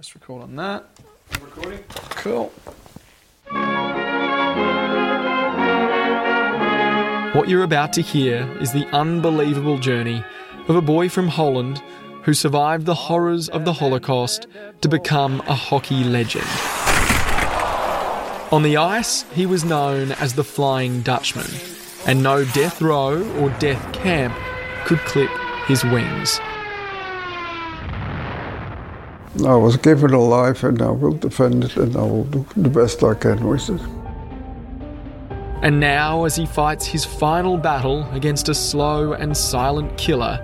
Press record on that. Recording. Cool. What you're about to hear is the unbelievable journey of a boy from Holland who survived the horrors of the Holocaust to become a hockey legend. On the ice, he was known as the Flying Dutchman, and no death row or death camp could clip his wings. I was given a life and I will defend it and I will do the best I can with it. And now, as he fights his final battle against a slow and silent killer,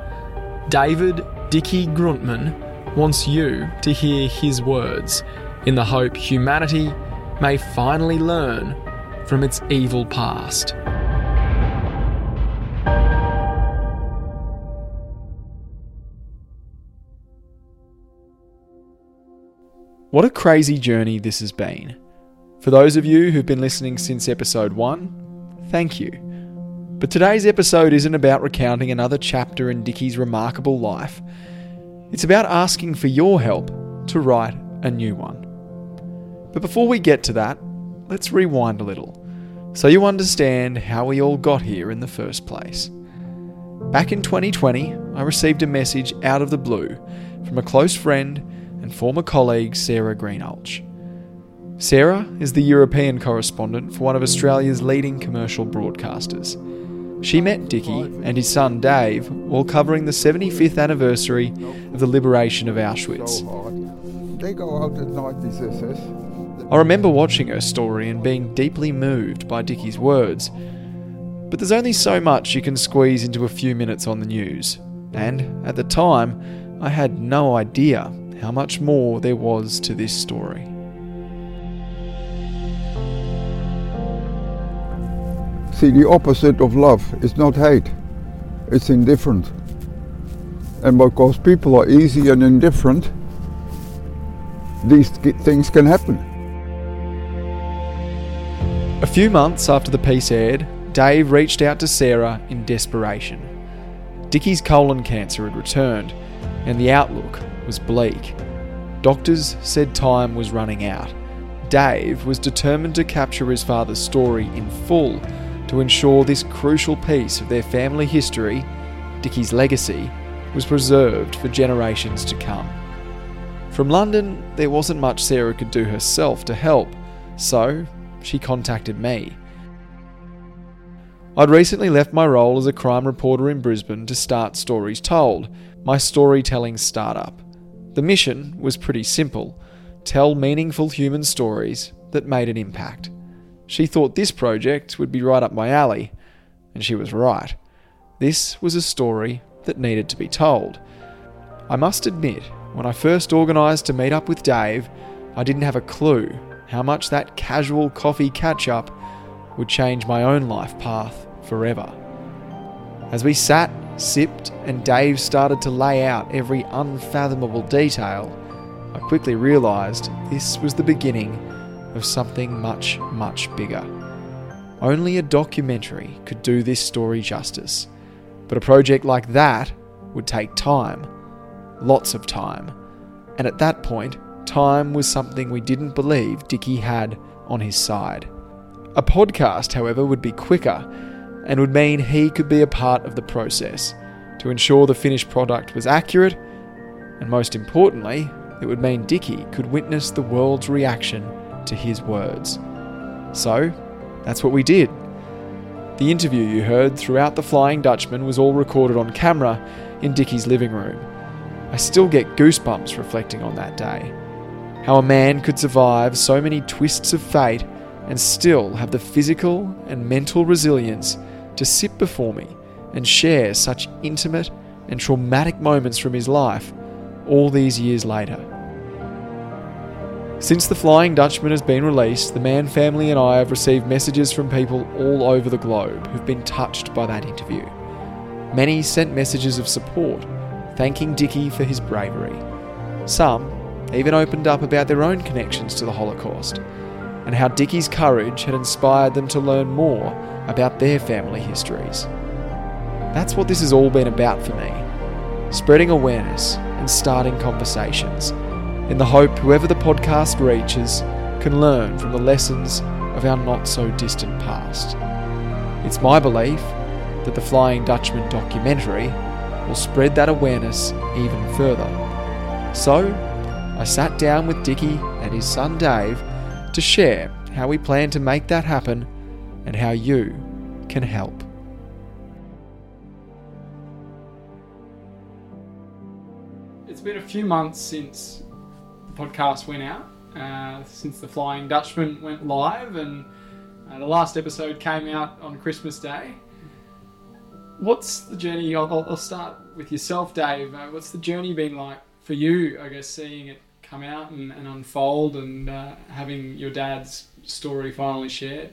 David Dickie Groenteman wants you to hear his words in the hope humanity may finally learn from its evil past. What a crazy journey this has been. For those of you who've been listening since episode 1, thank you. But today's episode isn't about recounting another chapter in Dickie's remarkable life. It's about asking for your help to write a new one. But before we get to that, let's rewind a little so you understand how we all got here in the first place. Back in 2020, I received a message out of the blue from a close friend and former colleague Sarah Greenhalgh. Sarah is the European correspondent for one of Australia's leading commercial broadcasters. She met Dickie and his son Dave while covering the 75th anniversary of the liberation of Auschwitz. They go out at night, these SS. I remember watching her story and being deeply moved by Dickie's words. But there's only so much you can squeeze into a few minutes on the news, and at the time, I had no idea how much more there was to this story. See, the opposite of love is not hate, it's indifferent. And because people are easy and indifferent, these things can happen. A few months after the piece aired, Dave reached out to Sarah in desperation. Dickie's colon cancer had returned, and the outlook was bleak. Doctors said time was running out. Dave was determined to capture his father's story in full to ensure this crucial piece of their family history, Dickie's legacy, was preserved for generations to come. From London, there wasn't much Sarah could do herself to help, so she contacted me. I'd recently left my role as a crime reporter in Brisbane to start Stories Told, my storytelling startup. The mission was pretty simple tell meaningful human stories that made an impact. She thought this project would be right up my alley, and she was right. This was a story that needed to be told. I must admit, when I first organised to meet up with Dave, I didn't have a clue how much that casual coffee catch up would change my own life path forever. As we sat, sipped, and Dave started to lay out every unfathomable detail, I quickly realised this was the beginning of something much, much bigger. Only a documentary could do this story justice, but a project like that would take time. Lots of time. And at that point, time was something we didn't believe Dickie had on his side. A podcast, however, would be quicker and would mean he could be a part of the process to ensure the finished product was accurate, and most importantly, it would mean Dickie could witness the world's reaction to his words. So, that's what we did. The interview you heard throughout The Flying Dutchman was all recorded on camera in Dickie's living room. I still get goosebumps reflecting on that day. How a man could survive so many twists of fate and still have the physical and mental resilience to sit before me and share such intimate and traumatic moments from his life all these years later. Since The Flying Dutchman has been released, the Mann family and I have received messages from people all over the globe who've been touched by that interview. Many sent messages of support, thanking Dickie for his bravery. Some even opened up about their own connections to the Holocaust and how Dickie's courage had inspired them to learn more about their family histories. That's what this has all been about for me spreading awareness and starting conversations, in the hope whoever the podcast reaches can learn from the lessons of our not so distant past. It's my belief that the Flying Dutchman documentary will spread that awareness even further. So, I sat down with Dickie and his son Dave to share how we plan to make that happen and how you can help. It's been a few months since the podcast went out, uh, since the Flying Dutchman went live, and uh, the last episode came out on Christmas Day. What's the journey? I'll, I'll start with yourself, Dave. Uh, what's the journey been like for you? I guess seeing it come out and, and unfold, and uh, having your dad's story finally shared.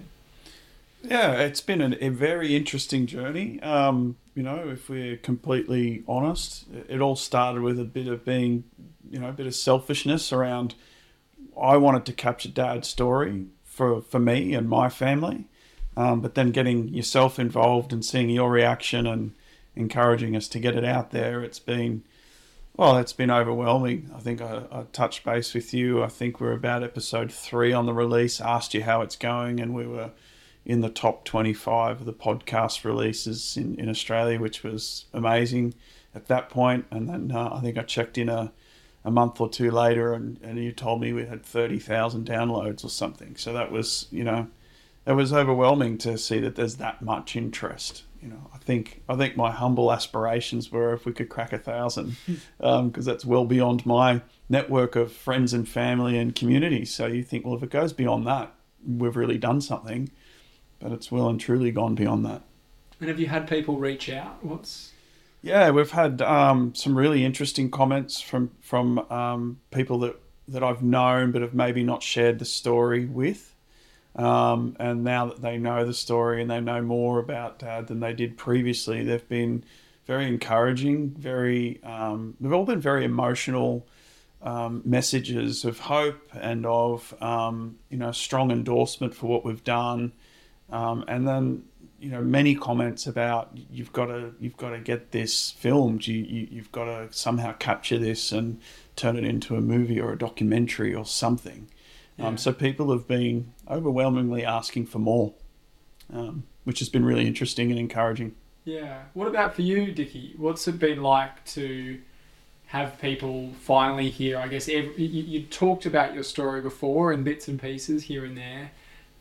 Yeah, it's been an, a very interesting journey. Um, you know, if we're completely honest, it all started with a bit of being, you know, a bit of selfishness around. I wanted to capture Dad's story for for me and my family, um, but then getting yourself involved and seeing your reaction and encouraging us to get it out there, it's been. Well, it's been overwhelming. I think I, I touched base with you. I think we're about episode three on the release. Asked you how it's going, and we were in the top 25 of the podcast releases in, in Australia, which was amazing at that point. And then uh, I think I checked in a, a month or two later and, and you told me we had 30,000 downloads or something. So that was, you know, it was overwhelming to see that there's that much interest. You know, I think I think my humble aspirations were if we could crack a thousand, because um, that's well beyond my network of friends and family and community. So you think, well, if it goes beyond that, we've really done something but it's well and truly gone beyond that. And have you had people reach out? What's yeah, we've had um, some really interesting comments from from um, people that that I've known but have maybe not shared the story with. Um, and now that they know the story and they know more about Dad than they did previously, they've been very encouraging. Very, um, they've all been very emotional um, messages of hope and of um, you know strong endorsement for what we've done um, and then you know many comments about you've got to you've got to get this filmed. You, you have got to somehow capture this and turn it into a movie or a documentary or something. Um, yeah. Um, so people have been overwhelmingly asking for more, um, which has been really interesting and encouraging. Yeah. What about for you, Dickie? What's it been like to have people finally hear? I guess every, you, you talked about your story before in bits and pieces here and there.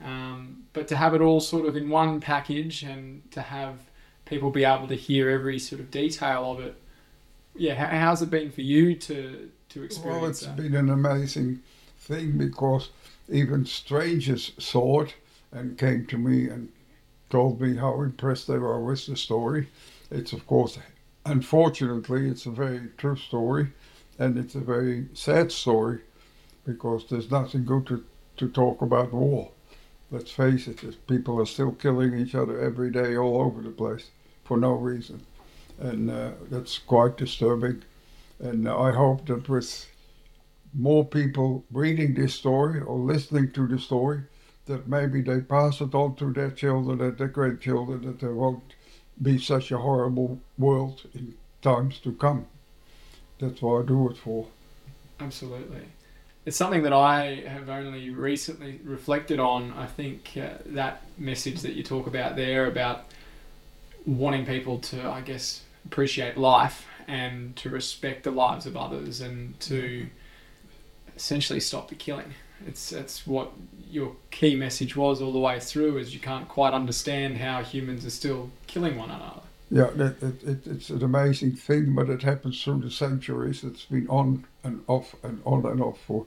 Um, but to have it all sort of in one package and to have people be able to hear every sort of detail of it, yeah, how's it been for you to to experience? Well, it's that? been an amazing thing because even strangers saw it and came to me and told me how impressed they were with the story. It's of course, unfortunately, it's a very true story, and it's a very sad story because there's nothing good to, to talk about war let's face it, people are still killing each other every day all over the place for no reason. And uh, that's quite disturbing. And uh, I hope that with more people reading this story or listening to the story, that maybe they pass it on to their children and their grandchildren, that there won't be such a horrible world in times to come. That's what I do it for. Absolutely it's something that I have only recently reflected on. I think uh, that message that you talk about there about wanting people to, I guess, appreciate life and to respect the lives of others and to essentially stop the killing. It's that's what your key message was all the way through. Is you can't quite understand how humans are still killing one another. Yeah, it, it, it, it's an amazing thing, but it happens through the centuries. It's been on and off and on and off for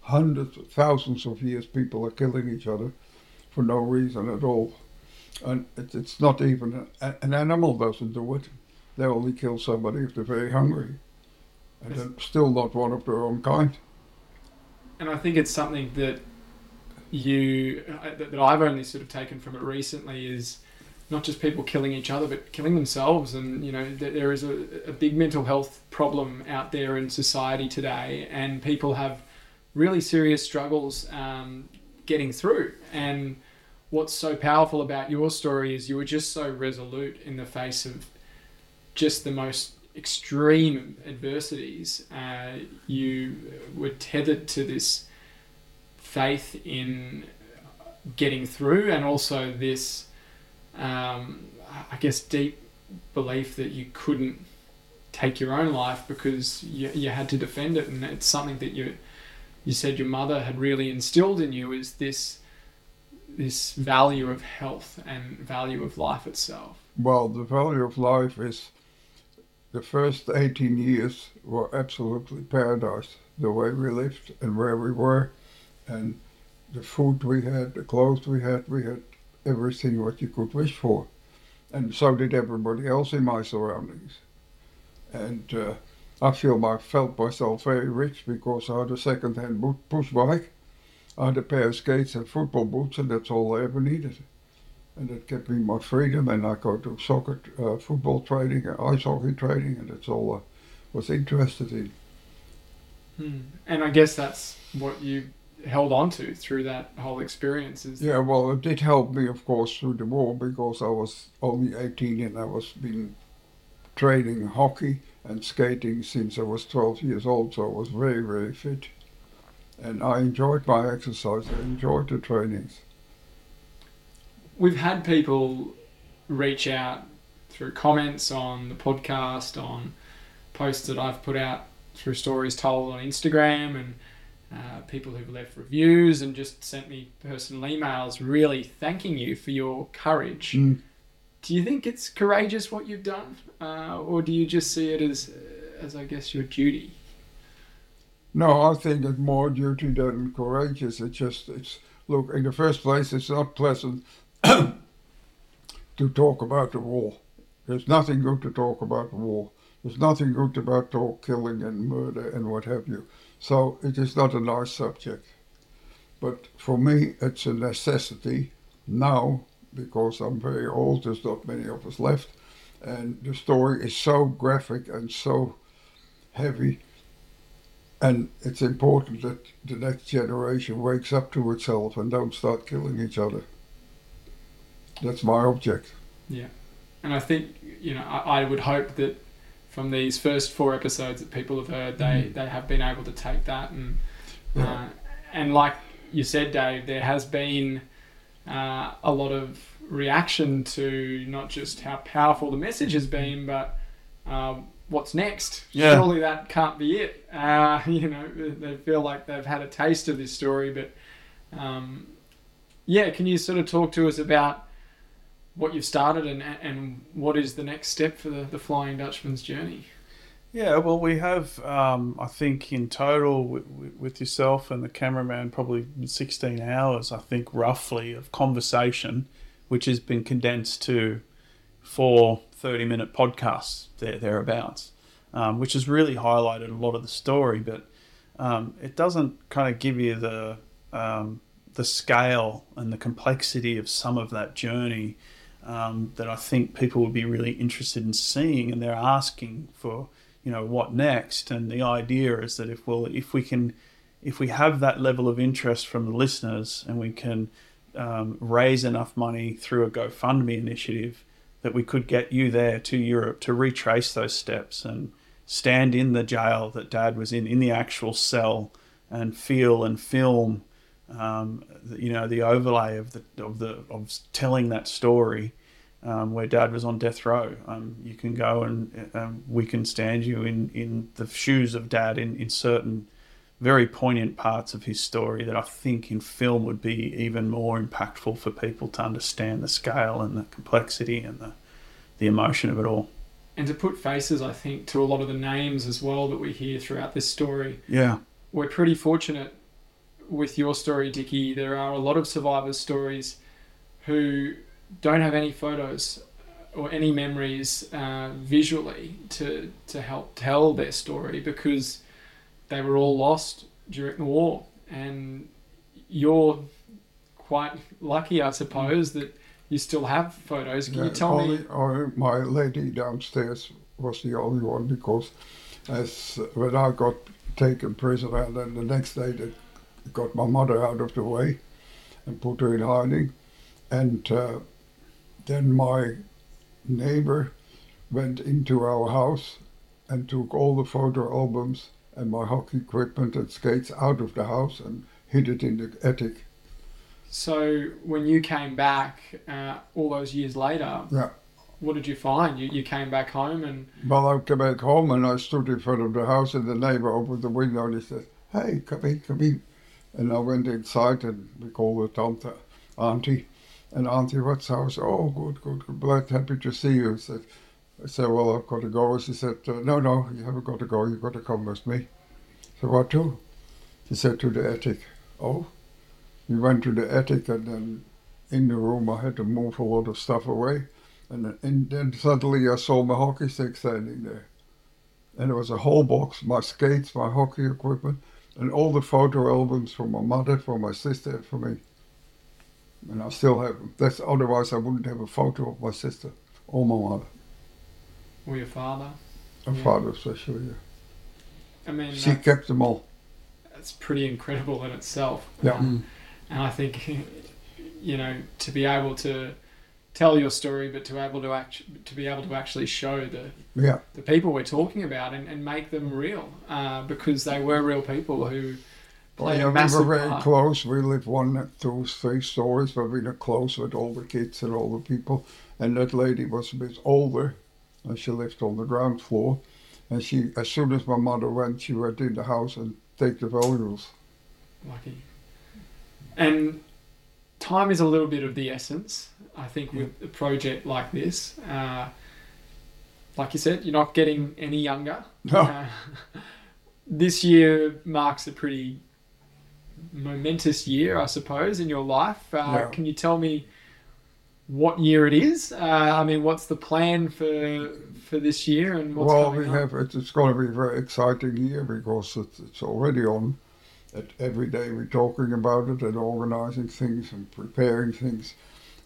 hundreds, thousands of years. People are killing each other for no reason at all, and it, it's not even a, an animal doesn't do it. They only kill somebody if they're very hungry, and they're still not one of their own kind. And I think it's something that you that I've only sort of taken from it recently is not just people killing each other, but killing themselves. And you know, there is a, a, big mental health problem out there in society today, and people have really serious struggles um, getting through. And what's so powerful about your story is you were just so resolute in the face of just the most extreme adversities, uh, you were tethered to this faith in getting through, and also this, um, I guess, deep belief that you couldn't take your own life because you, you had to defend it, and it's something that you you said your mother had really instilled in you is this this value of health and value of life itself. Well, the value of life is the first 18 years were absolutely paradise. The way we lived and where we were, and the food we had, the clothes we had, we had everything what you could wish for. And so did everybody else in my surroundings. And uh, I feel I felt myself very rich because I had a second-hand push bike, I had a pair of skates and football boots, and that's all I ever needed and it kept me my freedom. And I go to soccer, uh, football training, and ice hockey training, and that's all I was interested in. Hmm. And I guess that's what you held on to through that whole experience. Is yeah, well, it did help me, of course, through the war because I was only 18 and I was been training hockey and skating since I was 12 years old, so I was very, very fit. And I enjoyed my exercise. I enjoyed the trainings we've had people reach out through comments on the podcast, on posts that I've put out through stories told on Instagram, and uh, people who've left reviews and just sent me personal emails really thanking you for your courage. Mm. Do you think it's courageous what you've done, uh, or do you just see it as, as I guess, your duty? No, I think it's more duty than courageous. It's just, it's look. In the first place, it's not pleasant to talk about the war. There's nothing good to talk about the war. There's nothing good about talk killing and murder and what have you. So it is not a nice subject. But for me, it's a necessity now because I'm very old. There's not many of us left, and the story is so graphic and so heavy. And it's important that the next generation wakes up to itself and don't start killing each other that's my object. Yeah, and I think you know I, I, would hope that from these first four episodes that people have heard, they mm. they have been able to take that and yeah. uh, and like you said, Dave, there has been uh, a lot of reaction to not just how powerful the message has been, but um, what's next. Yeah. Surely that can't be it. Uh, you know, they feel like they've had a taste of this story, but um, yeah, can you sort of talk to us about what you've started and and what is the next step for the, the Flying Dutchman's journey? Yeah, well, we have, um, I think, in total with, with, yourself and the cameraman, probably 16 hours, I think, roughly, of conversation, which has been condensed to four 30 minute podcasts, there, thereabouts, um, which has really highlighted a lot of the story, but um, it doesn't kind of give you the, um, the scale and the complexity of some of that journey um, that I think people would be really interested in seeing, and they're asking for, you know, what next. And the idea is that if well, if we can, if we have that level of interest from the listeners, and we can um, raise enough money through a GoFundMe initiative, that we could get you there to Europe to retrace those steps and stand in the jail that Dad was in, in the actual cell, and feel and film um, you know the overlay of the of the of telling that story um, where Dad was on death row. Um, you can go and um, we can stand you in in the shoes of Dad in in certain very poignant parts of his story that I think in film would be even more impactful for people to understand the scale and the complexity and the the emotion of it all. And to put faces, I think, to a lot of the names as well that we hear throughout this story. Yeah. We're pretty fortunate with your story, Dickie, there are a lot of survivors' stories who don't have any photos or any memories uh, visually to, to help tell their story because they were all lost during the war. And you're quite lucky, I suppose, that you still have photos. Can yeah, you tell only, me? Only my lady downstairs was the only one because as when I got taken prisoner, and then the next day they got my mother out of the way and put her in hiding. And uh, then my neighbor went into our house and took all the photo albums and my hockey equipment and skates out of the house and hid it in the attic. So when you came back uh, all those years later, Yeah. what did you find? You, you came back home and Well, I came back home and I stood in front of the house and the neighbor opened the window and he said, Hey, come in, come in. And I went inside and we called her tante, auntie. And auntie, what's house? Oh, good, good, good. Glad, happy to see you. I said, I said, well, I've got to go. She said, uh, no, no, you haven't got to go. You've got to come with me. So what to? She said, to the attic. Oh. We went to the attic and then in the room I had to move a lot of stuff away. And and then suddenly I saw my hockey stick standing there. And it was a whole box, my skates, my hockey equipment, and all the photo albums from my mother, from my sister, for me. And I still have them. That's otherwise I wouldn't have a photo of my sister or my mother. or your father. My Yeah. father especially. Yeah. I mean, She kept them all. that's pretty incredible in itself. Yeah. Um, and I think, you know, to be able to tell your story, but to be able to act, to be able to actually show the Yeah. the people we're talking about and, and make them real, uh, because they were real people who Well, yeah, a we were very part. close. We lived one, two, three stories, but we were close with all the kids and all the people. And that lady was a bit older, and she lived on the ground floor. And she, as soon as my mother went, she went in the house and take the valuables. Lucky. And time is a little bit of the essence, I think, with a project like this. Uh, like you said, you're not getting any younger. No. Uh, this year marks a pretty momentous year, I suppose, in your life. Uh, Yeah. Can you tell me what year it is? Uh, I mean, what's the plan for for this year and what's well, we have it, it's going to be a very exciting year because it's, it's already on. Every day we're talking about it and organizing things and preparing things,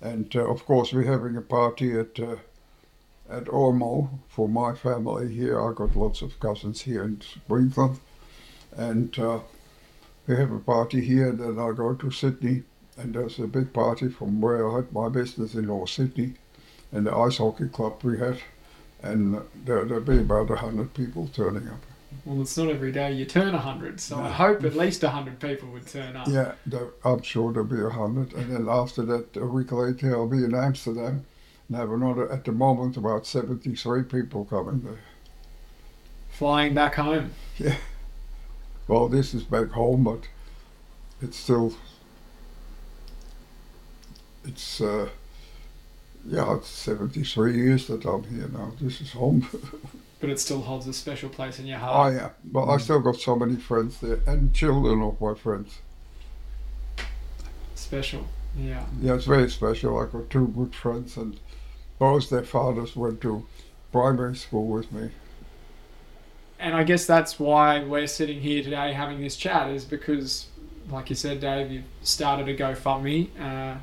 and uh, of course we're having a party at uh, at Ormo for my family here. I got lots of cousins here in Springfield, and uh, we have a party here. Then I go to Sydney, and there's a big party from where I had my business in North Sydney, and the ice hockey club we had and there, there'll be about hundred people turning up. Well, it's not every day you turn 100, so I hope at least 100 people would turn up. Yeah, I'm sure there'll be a hundred, and then after that, a week later, I'll be in Amsterdam and have another. At the moment, about seventy-three people coming there. Flying back home. Yeah. Well, this is back home, but it's still. It's uh, yeah, it's seventy-three years that I'm here now. This is home. But it still holds a special place in your heart. Oh yeah, but I still got so many friends there and children of my friends. Special. Yeah. Yeah, it's very special. I got two good friends, and both their fathers went to primary school with me. And I guess that's why we're sitting here today having this chat, is because, like you said, Dave, you've started a GoFundMe, uh,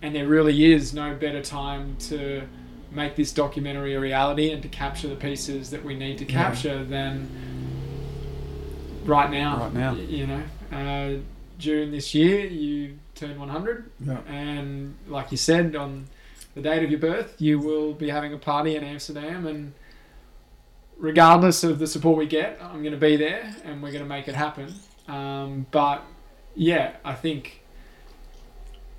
and there really is no better time to make this documentary a reality and to capture the pieces that we need to Yeah. capture than right now. Right now. You know, uh, during this year, you turn 100, Yeah. and like you said, on the date of your birth, you will be having a party in Amsterdam, and regardless of the support we get, I'm going to be there, and we're going to make it happen. Um, but yeah, I think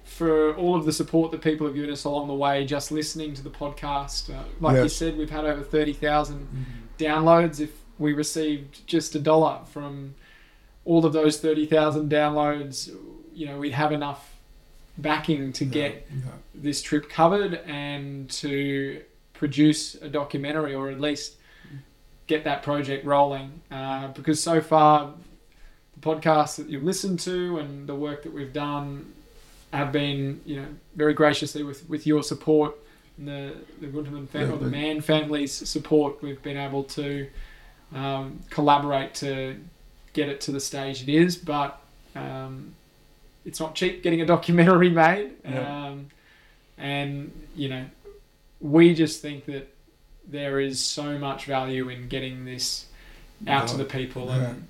for all of the support that people have given us along the way, just listening to the podcast, uh, like you said, we've had over thirty thousand downloads. If we received just a dollar from all of those thirty thousand downloads, you know, we'd have enough backing to get Yeah. this trip covered and to produce a documentary or at least get that project rolling. Uh, because so far, the podcasts that you've listened to and the work that we've done have been, you know, very graciously with, with your support and the, the Groenteman family, or the Yeah, Mann family's support, we've been able to um, collaborate to get it to the stage it is. But um, it's not cheap getting a documentary made. Yeah. Um, and, you know, we just think that there is so much value in getting this out to the people. Yeah. And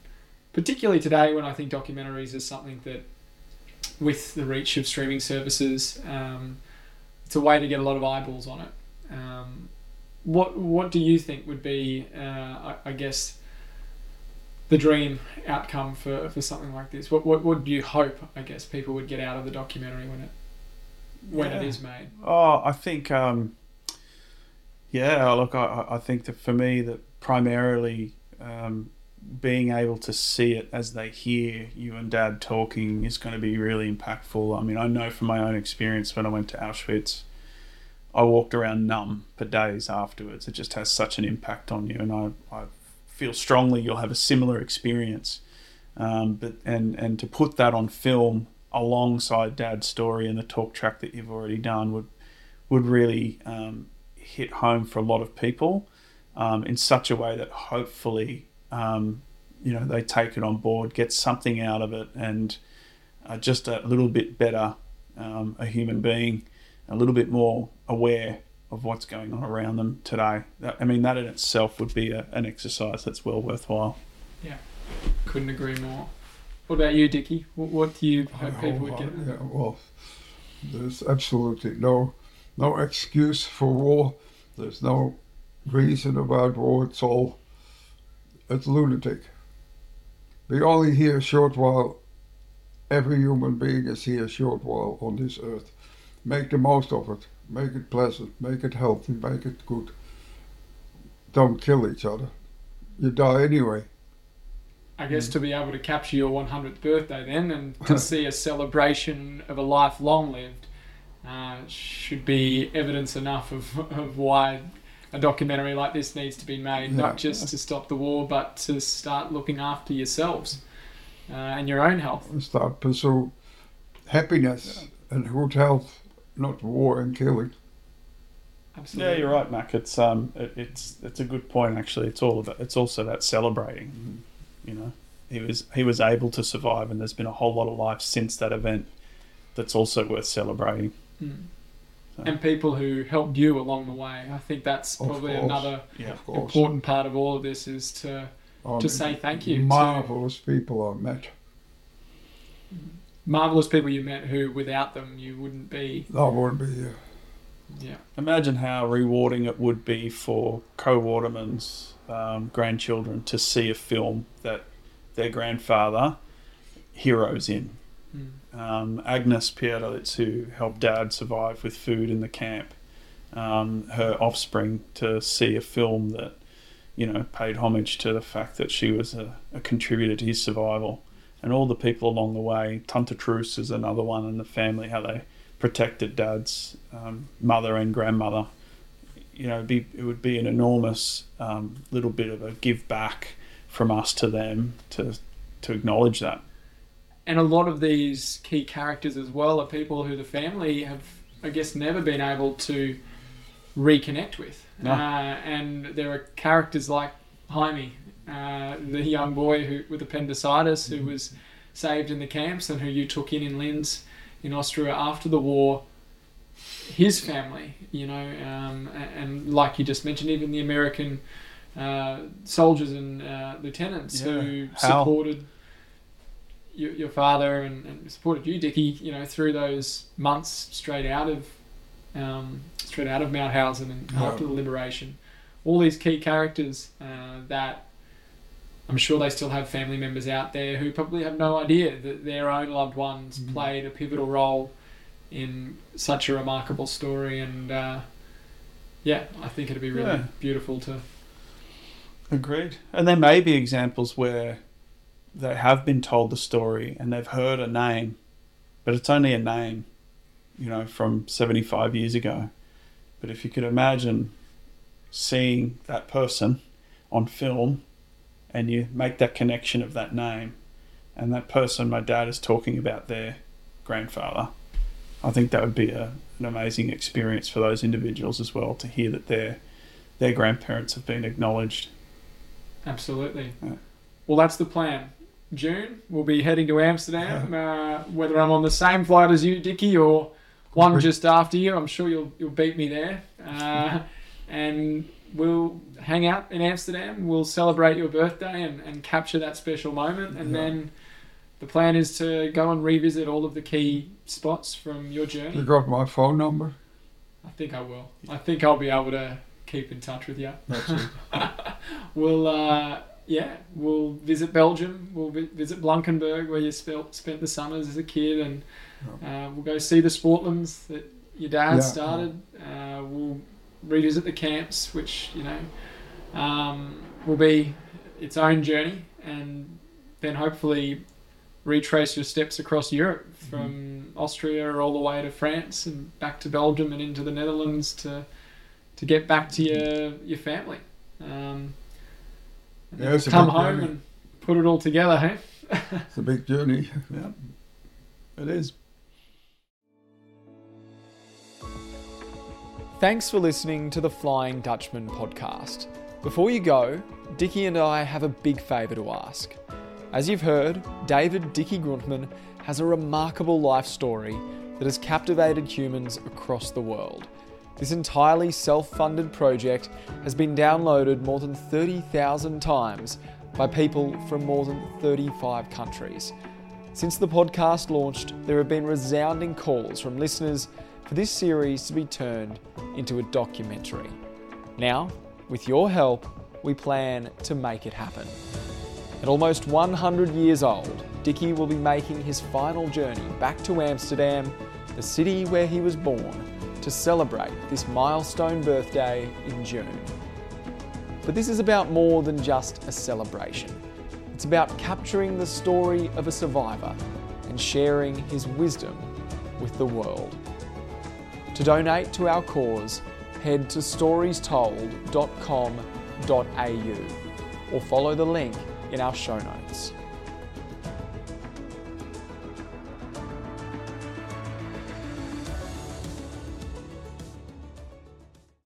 particularly today when I think documentaries is something that, with the reach of streaming services, um, it's a way to get a lot of eyeballs on it. Um, what what do you think would be, uh, I, I guess, the dream outcome for, for something like this? What, what what do you hope, I guess, people would get out of the documentary when it when it Yeah. is made? Oh, I think, um, yeah, look, I, I think that for me, that primarily um, being able to see it as they hear you and dad talking is going to be really impactful. I mean, I know from my own experience when I went to Auschwitz, I walked around numb for days afterwards. It just has such an impact on you, and I, I feel strongly you'll have a similar experience. Um, but and and to put that on film alongside Dad's story and the talk track that you've already done would would really um, hit home for a lot of people um, in such a way that hopefully um, you know they take it on board, get something out of it, and are just a little bit better um, a human being, a little bit more aware of what's going on around them today. I mean, that in itself would be a, an exercise that's well worthwhile. Yeah, couldn't agree more. What about you, Dickie? What, what do you hope people would get? Yeah, well, there's absolutely no no excuse for war. There's no reason about war. It's all it's lunatic. We only here a short while. Every human being is here a short while on this earth. Make the most of it. Make it pleasant. Make it healthy. Make it good. Don't kill each other. You die anyway. I guess to be able to capture your 100th birthday then and to see a celebration of a life long lived uh, should be evidence enough of, of why a documentary like this needs to be made, Yeah. not just to stop the war, but to start looking after yourselves uh, and your own health. and start pursue happiness and good health, not war and killing. Absolutely. Yeah, you're right, Mac. It's um, it, it's it's a good point actually. It's all about it's also about celebrating. You know, he was he was able to survive, and there's been a whole lot of life since that event. That's also worth celebrating. Mm. And people who helped you along the way. I think that's probably another Yeah, important part of all of this is to I to say thank you to- Marvelous people I met. marvelous people you met who without them you wouldn't be. I wouldn't be here. Yeah. Imagine how rewarding it would be for co-waterman's um, grandchildren to see a film that their grandfather heroes in. Mm. Um, Agnes Pierlitz, who helped Dad survive with food in the camp, um, her offspring, to see a film that, you know, paid homage to the fact that she was a, a contributor to his survival, and all the people along the way. Tante Truce is another one in the family, how they protected Dad's um, mother and grandmother. You know, be, it would be an enormous um, little bit of a give back from us to them to to acknowledge that. And a lot of these key characters as well are people who the family have, I guess, never been able to reconnect with. No. Uh, and there are characters like Jaime, uh, the young boy who with appendicitis who was saved in the camps and who you took in in Linz in Austria after the war. His family, you know, um, a- and, like you just mentioned, even the American uh, soldiers and uh, lieutenants Yeah. who supported your, your father and, and supported you, Dickie, you know, through those months straight out of um, straight out of Mauthausen and Yeah. after the liberation. All these key characters uh, that I'm sure they still have family members out there who probably have no idea that their own loved ones Mhm. played a pivotal role in such a remarkable story. And uh, yeah, I think it'd be really Yeah. beautiful to. Agreed. And there may be examples where they have been told the story and they've heard a name, but it's only a name, you know, from 75 years ago. But if you could imagine seeing that person on film and you make that connection of that name, and that person, my dad, is talking about their grandfather, I think that would be a, an amazing experience for those individuals as well to hear that their their grandparents have been acknowledged. Absolutely. Yeah. Well, that's the plan. June, we'll be heading to Amsterdam. Uh, whether I'm on the same flight as you, Dickie, or one just after you, I'm sure you'll you'll beat me there. Uh, and we'll hang out in Amsterdam. We'll celebrate your birthday and, and capture that special moment. And Yeah. then the plan is to go and revisit all of the key spots from your journey. You got my phone number? I think I will. I think I'll be able to keep in touch with you. That's it. we'll uh, yeah, we'll visit Belgium. We'll vi- visit Blankenberg where you spelt, spent the summers as a kid, and uh, we'll go see the Sportlands that your dad Yeah. started. Uh, we'll revisit the camps, which you know um, will be its own journey, and then hopefully retrace your steps across Europe from Austria all the way to France and back to Belgium and into the Netherlands to to get back to your your family. Um, Yeah, then it's a come big home journey. and put it all together, hey? It's a big journey. yeah, it is. Thanks for listening to the Flying Dutchman podcast. Before you go, Dickie and I have a big favour to ask. As you've heard, David Dickie Groenteman has a remarkable life story that has captivated humans across the world. This entirely self funded project has been downloaded more than 30,000 times by people from more than 35 countries. Since the podcast launched, there have been resounding calls from listeners for this series to be turned into a documentary. Now, with your help, we plan to make it happen. At almost 100 years old, Dickie will be making his final journey back to Amsterdam, the city where he was born, to celebrate this milestone birthday in June. But this is about more than just a celebration. It's about capturing the story of a survivor and sharing his wisdom with the world. To donate to our cause, head to storiestold.com.au or follow the link in our show notes.